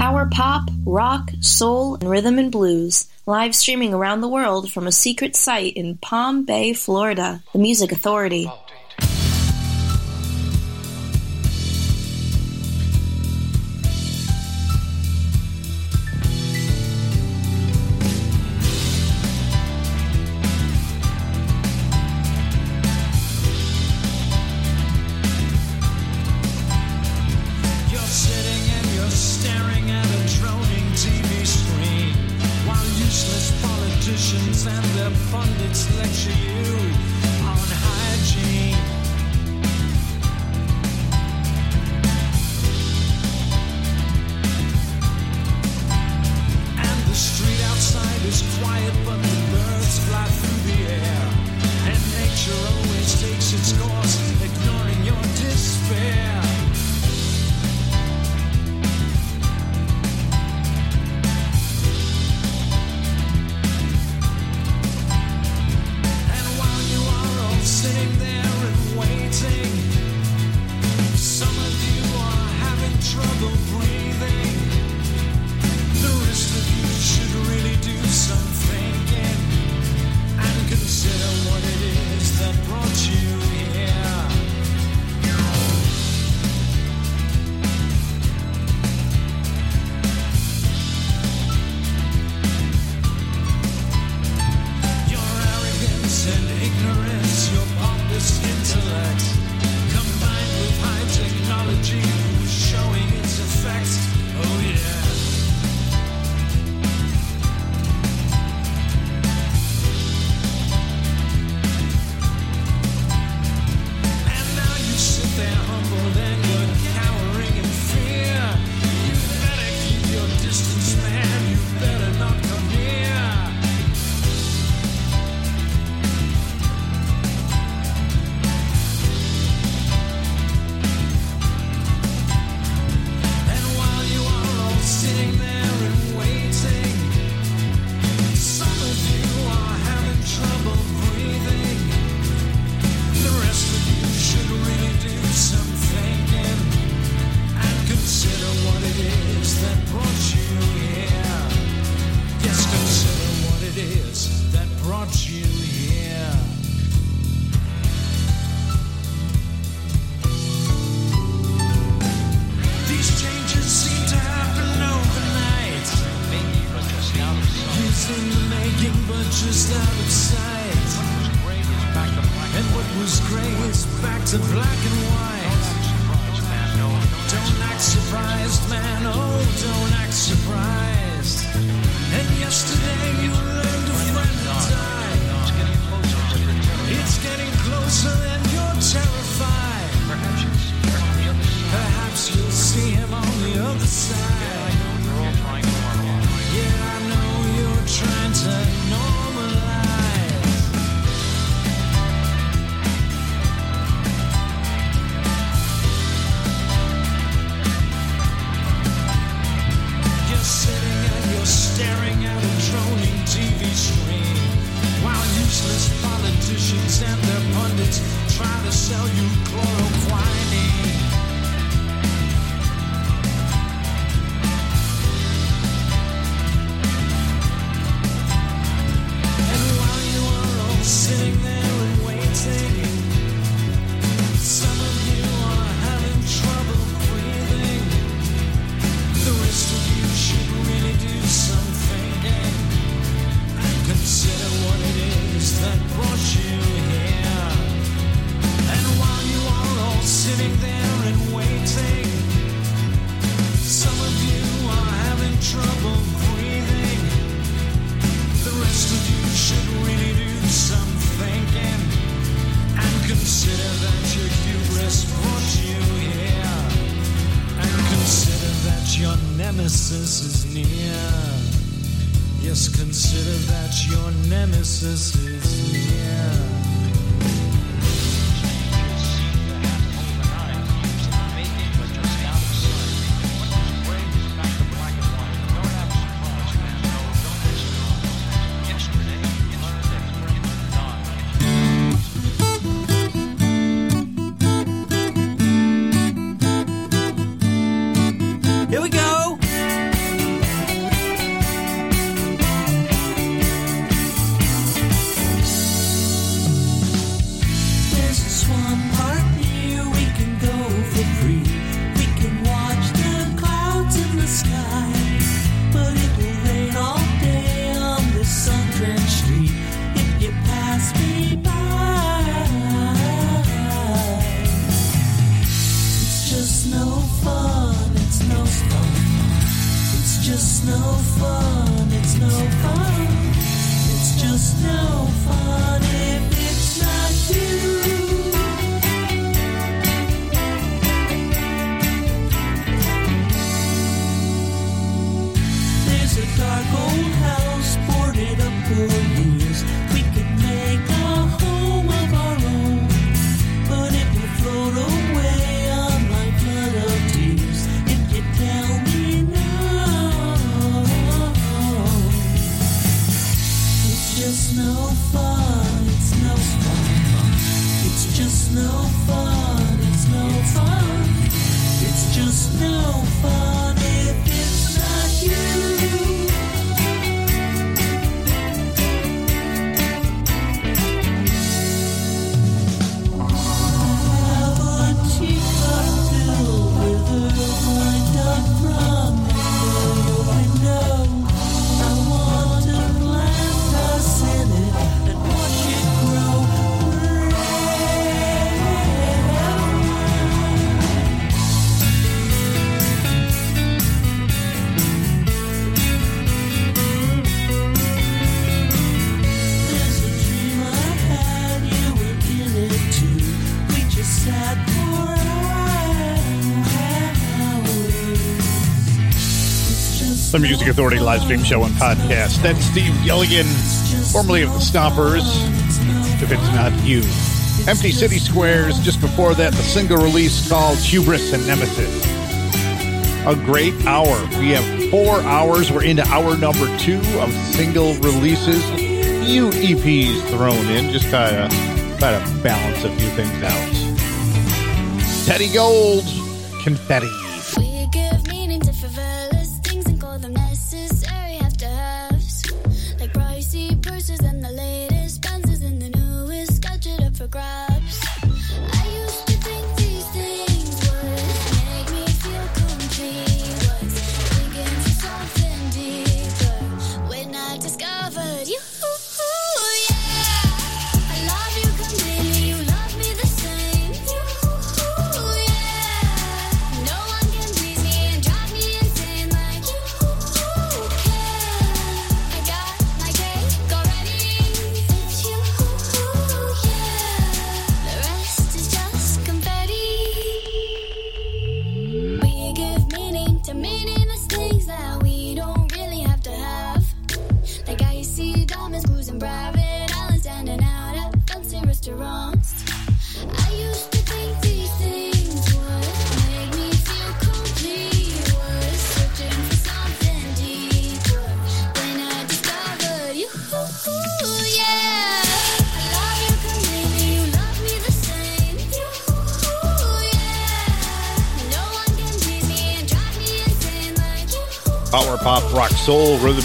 power pop, rock, soul, and rhythm and blues, live streaming around the world from a secret site in Palm Bay, Florida, the Music Authority. A dark old house boarded up for years. We could make a home of our own, but it float away on my flood of tears. If you tell me it's just no fun. It's no fun. It's just no fun. It's no fun. It's just no fun The Music Authority live stream show and podcast. That's Steve Gilligan, formerly of the Stompers. If it's not you. Empty City Squares, just before that, the single release called Hubris and Nemesis. A great hour. We have four hours. We're into hour number two of single releases. Few EPs thrown in, just try to try to balance a few things out. Teddy Gold, confetti.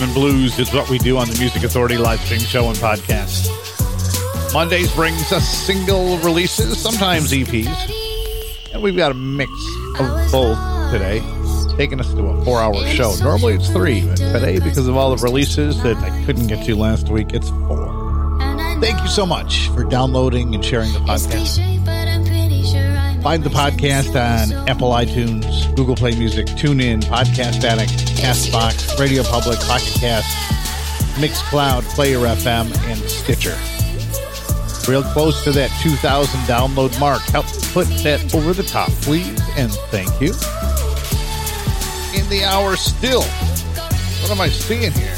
And blues is what we do on the Music Authority live stream show and podcast. Mondays brings us single releases, sometimes EPs, and we've got a mix of both today, taking us to a four hour show. Normally it's three, but today, because of all the releases that I couldn't get to last week, it's four. Thank you so much for downloading and sharing the podcast. Find the podcast on Apple iTunes, Google Play Music, TuneIn, Podcast Addict, Castbox, Radio Public, Pocket Cast, Mixcloud, Player FM, and Stitcher. Real close to that 2,000 download mark. Help put that over the top, please, and thank you. In the hour still, what am I seeing here?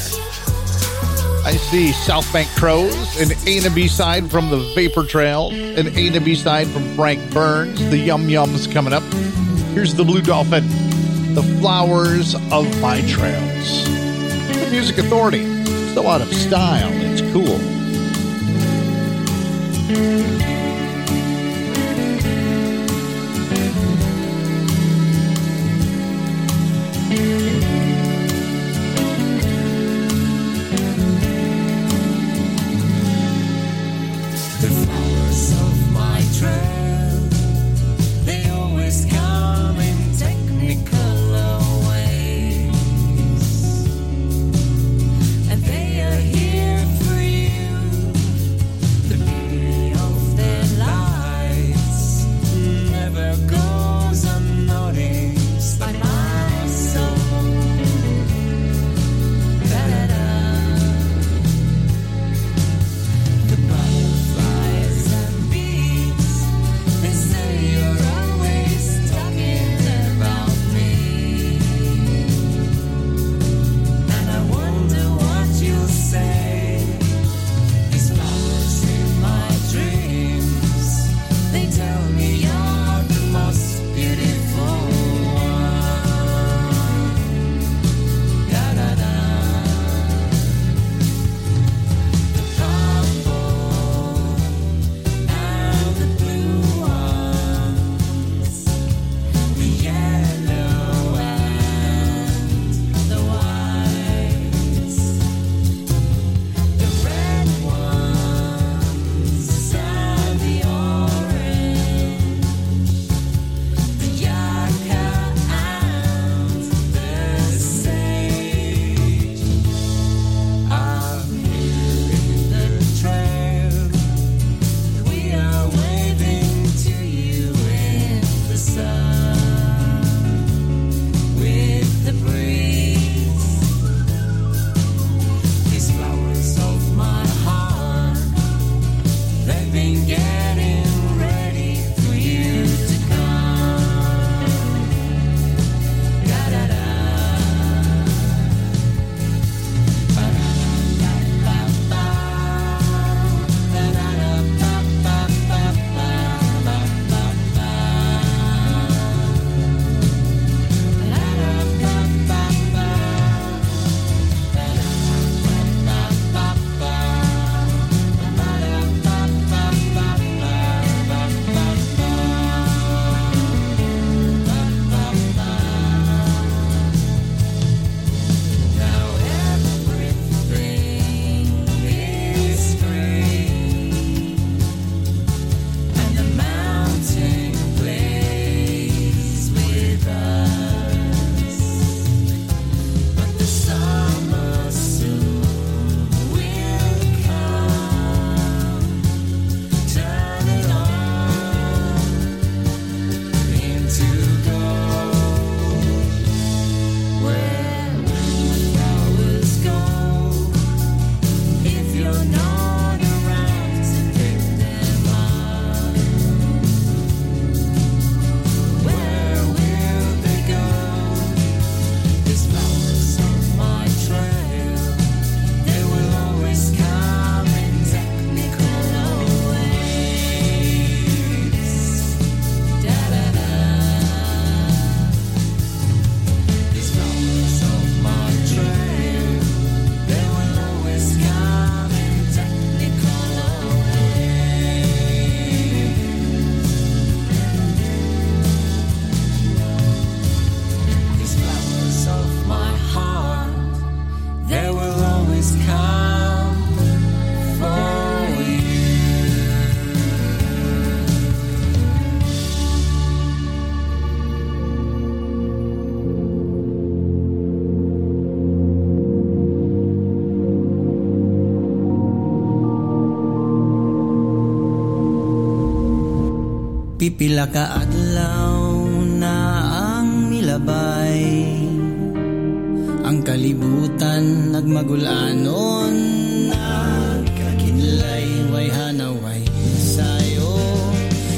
I see South Bank Crows, an A and B side from the Vapor Trail, an A and B side from Frank Burns, the Yum Yums coming up. Here's the Blue Dolphin, the Flowers of My Trails. The Music Authority, so out of style, it's cool. Pipila ka adlaw na ang milabay Ang kalibutan nagmagulanon Nagkakinlay way hanaway sayo.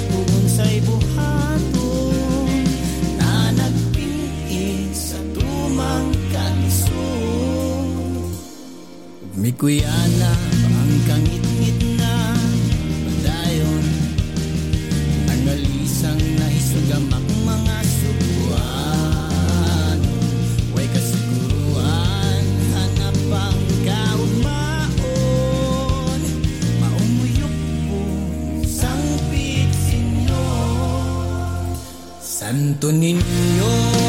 Kung sa'y buhaton Na nagpingin sa tumang kaliso Mikuyanan Antonino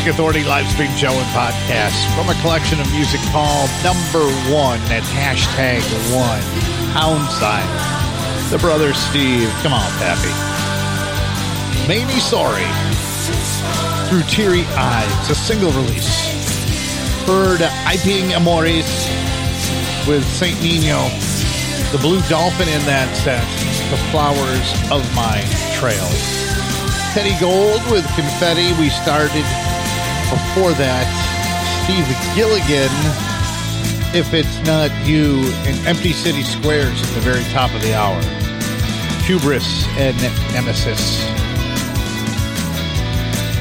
Music Authority live stream show and podcast from a collection of music called Number One at hashtag one. Houndside. The brother Steve. Come on, Pappy. Made me sorry. Through Teary Eyes, a single release. Heard Iping Amores with St. Nino. The Blue Dolphin in that set. The Flowers of My Trail. Teddy Gold with Confetti. We started before that. Steve Gilligan, If It's Not You, and Empty City Squares at the very top of the hour. Hubris and Nemesis.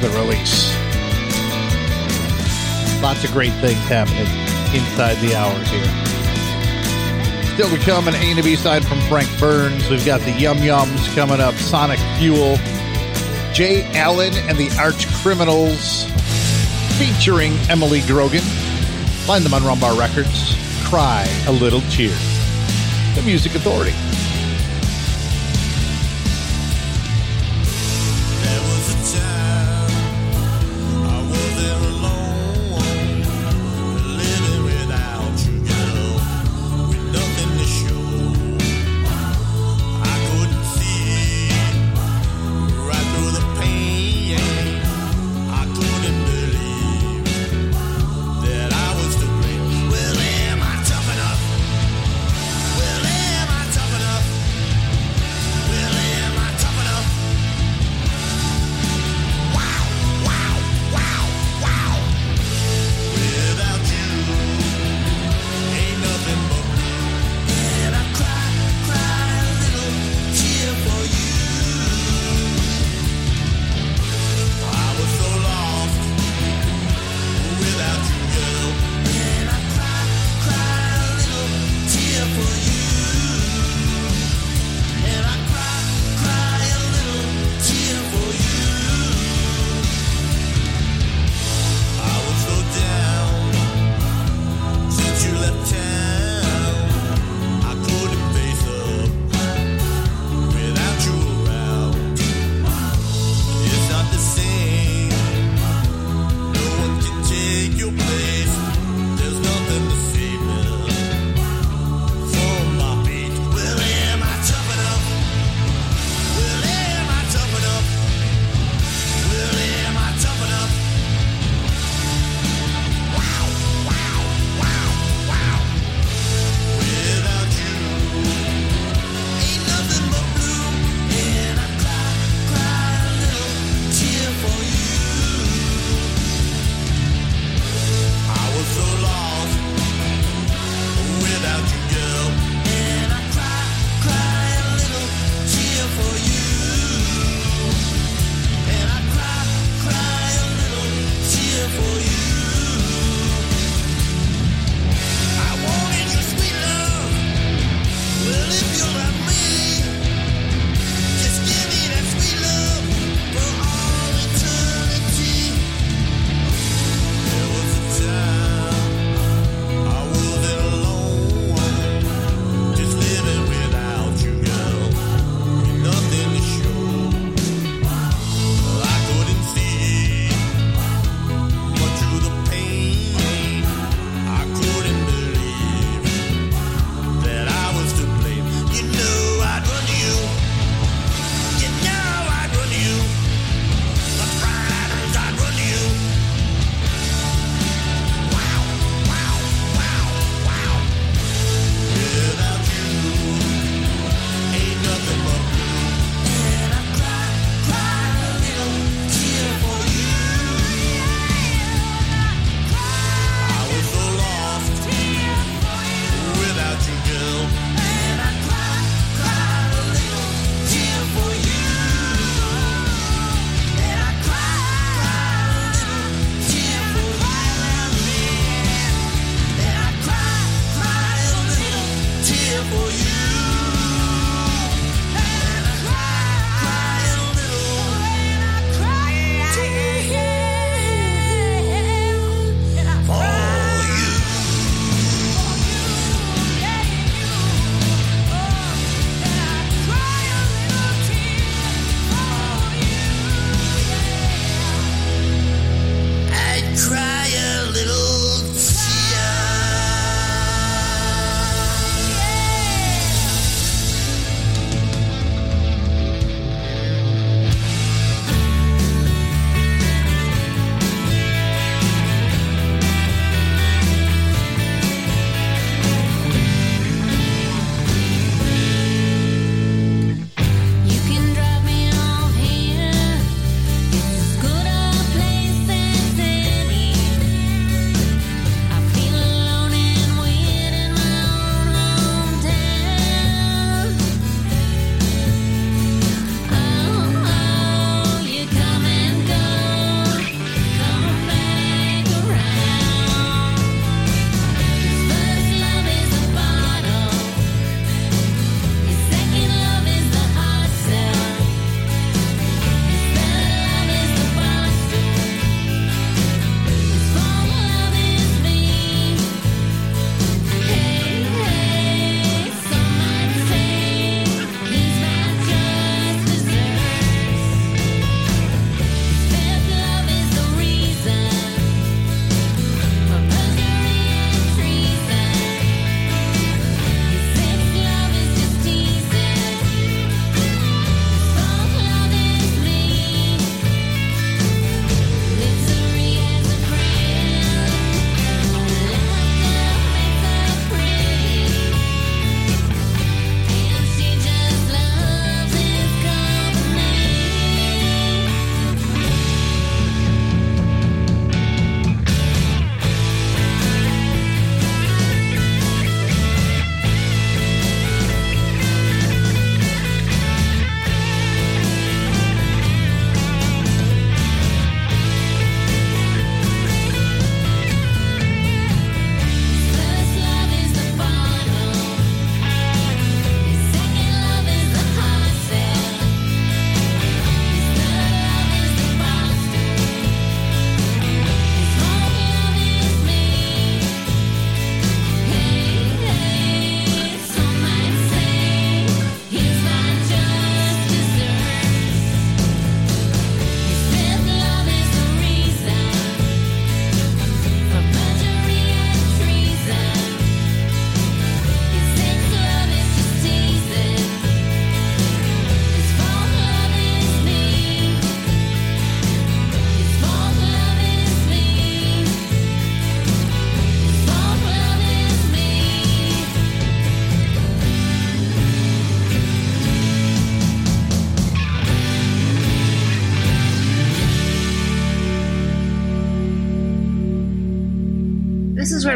The release. Lots of great things happening inside the hours here. Still to come, an A and B side from Frank Burns. We've got the Yum Yums coming up, Sonic Fuel, Jay Allen and the Arch Criminals, featuring Emily Grogan. Find them on Rumbar Records. Cry a Little Tear. The Music Authority.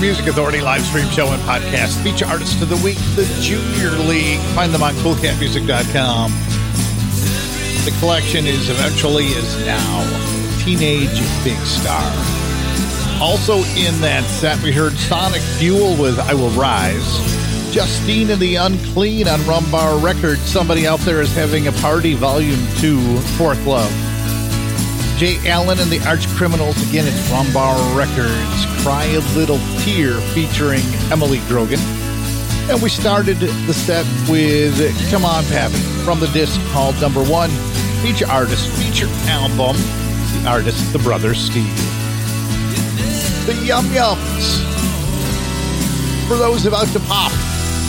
Music Authority live stream show and podcast. Feature artist of the week, the Junior League. Find them on coolcatmusic.com. The collection is eventually is now Teenage Big Star. Also in that set, we heard Sonic Fuel with I Will Rise. Justine and the Unclean on Rumbar Records. Somebody out there is having a party, Volume 2, Fourth Love. Jay Allen and the Arch Criminals. Again, it's Rumbar Records. Cry a Little Tear featuring Emily Grogan. And we started the set with Come On Pappy from the disc called Number One. Feature artist, feature album. The artist, the brother Steve. The Yum Yums. For those about to pop.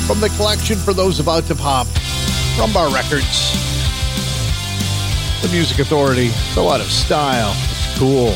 From the collection for those about to pop. Rumbar Records the Music Authority. So out of style. It's cool.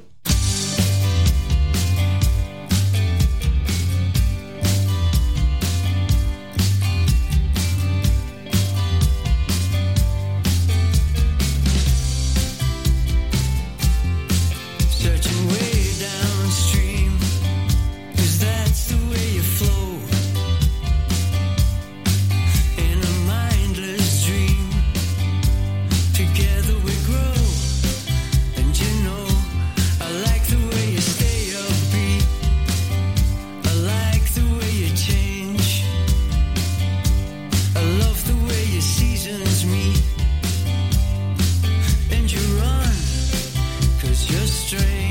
And you cause you're strange.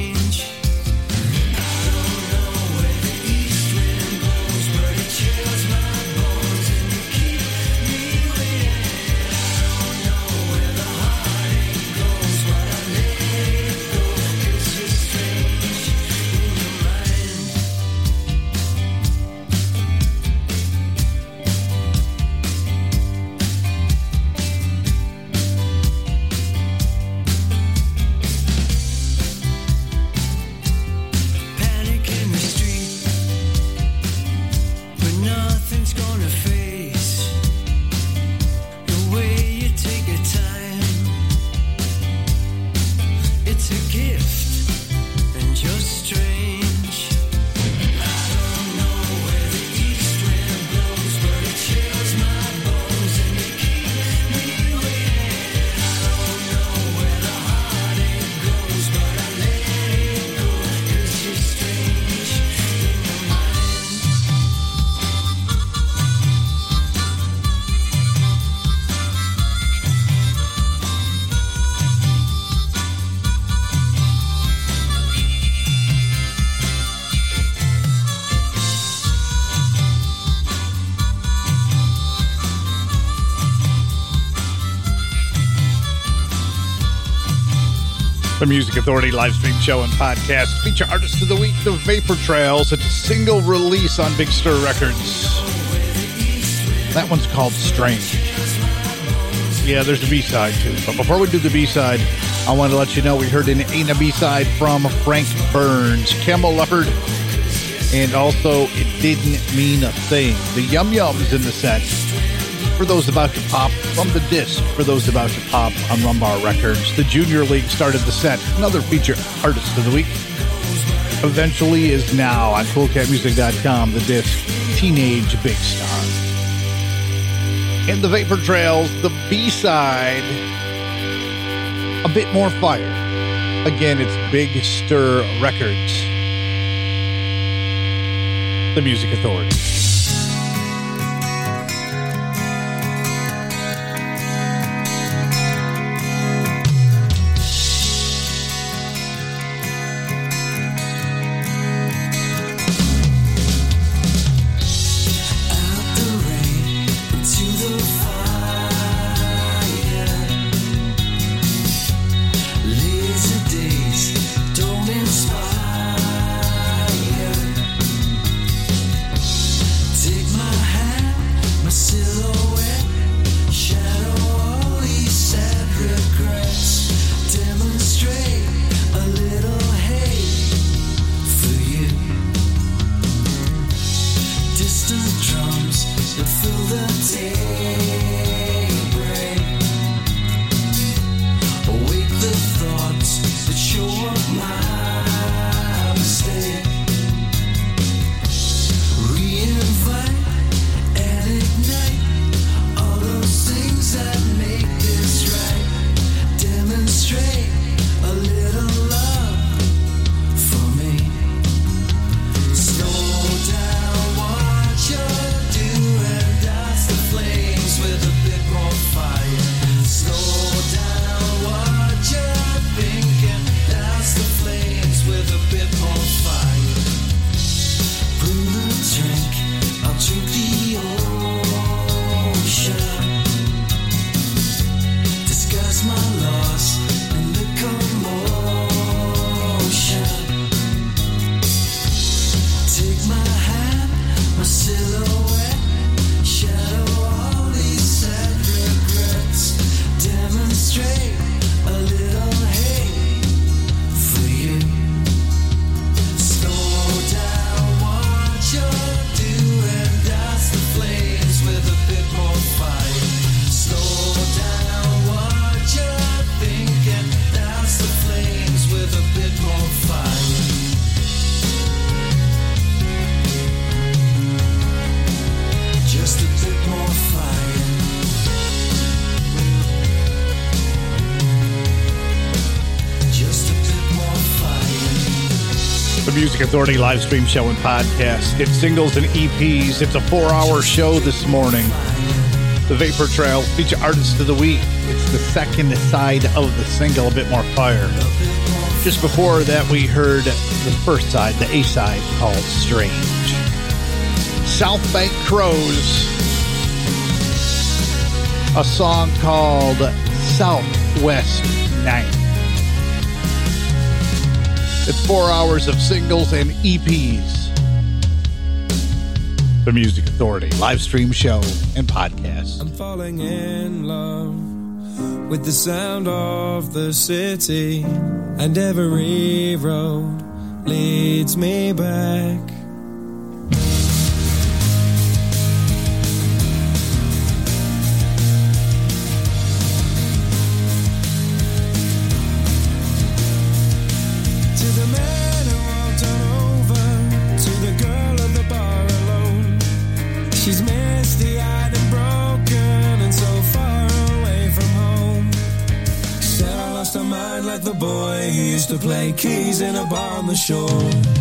Music Authority live stream show and podcast feature artist of the week, The Vapor Trails. It's a single release on Big Stir Records. That one's called Strange. Yeah, there's a B side too. But before we do the B side, I want to let you know we heard an A and a B side from Frank Burns, Camel Leopard, and also It Didn't Mean a Thing. The Yum Yums in the set for those about to pop from the disc for those about to pop on Rumbar Records. The Junior League started the set. Another feature artist of the week. Eventually is now on coolcatmusic.com. The disc Teenage Big Star. And the Vapor Trails, the B side, a bit more fire. Again, it's Big Stir Records. The Music Authority. Authority live stream show and podcast. It's singles and EPs. It's a four hour show this morning. The Vapor Trail feature artist of the week. It's the second side of the single, a bit more fire. Just before that, we heard the first side, the A side, called Strange. South Bank Crows, a song called Southwest Night. It's four hours of singles and EPs. The Music Authority live stream show and podcast. I'm falling in love with the sound of the city, and every road leads me back. Keys in a on the shore.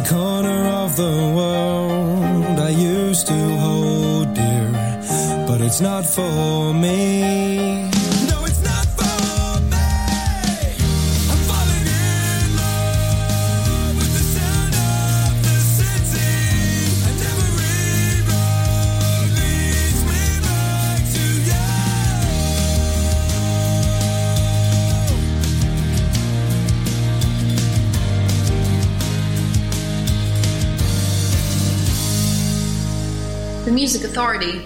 The corner of the world I used to hold dear, but it's not for me. authority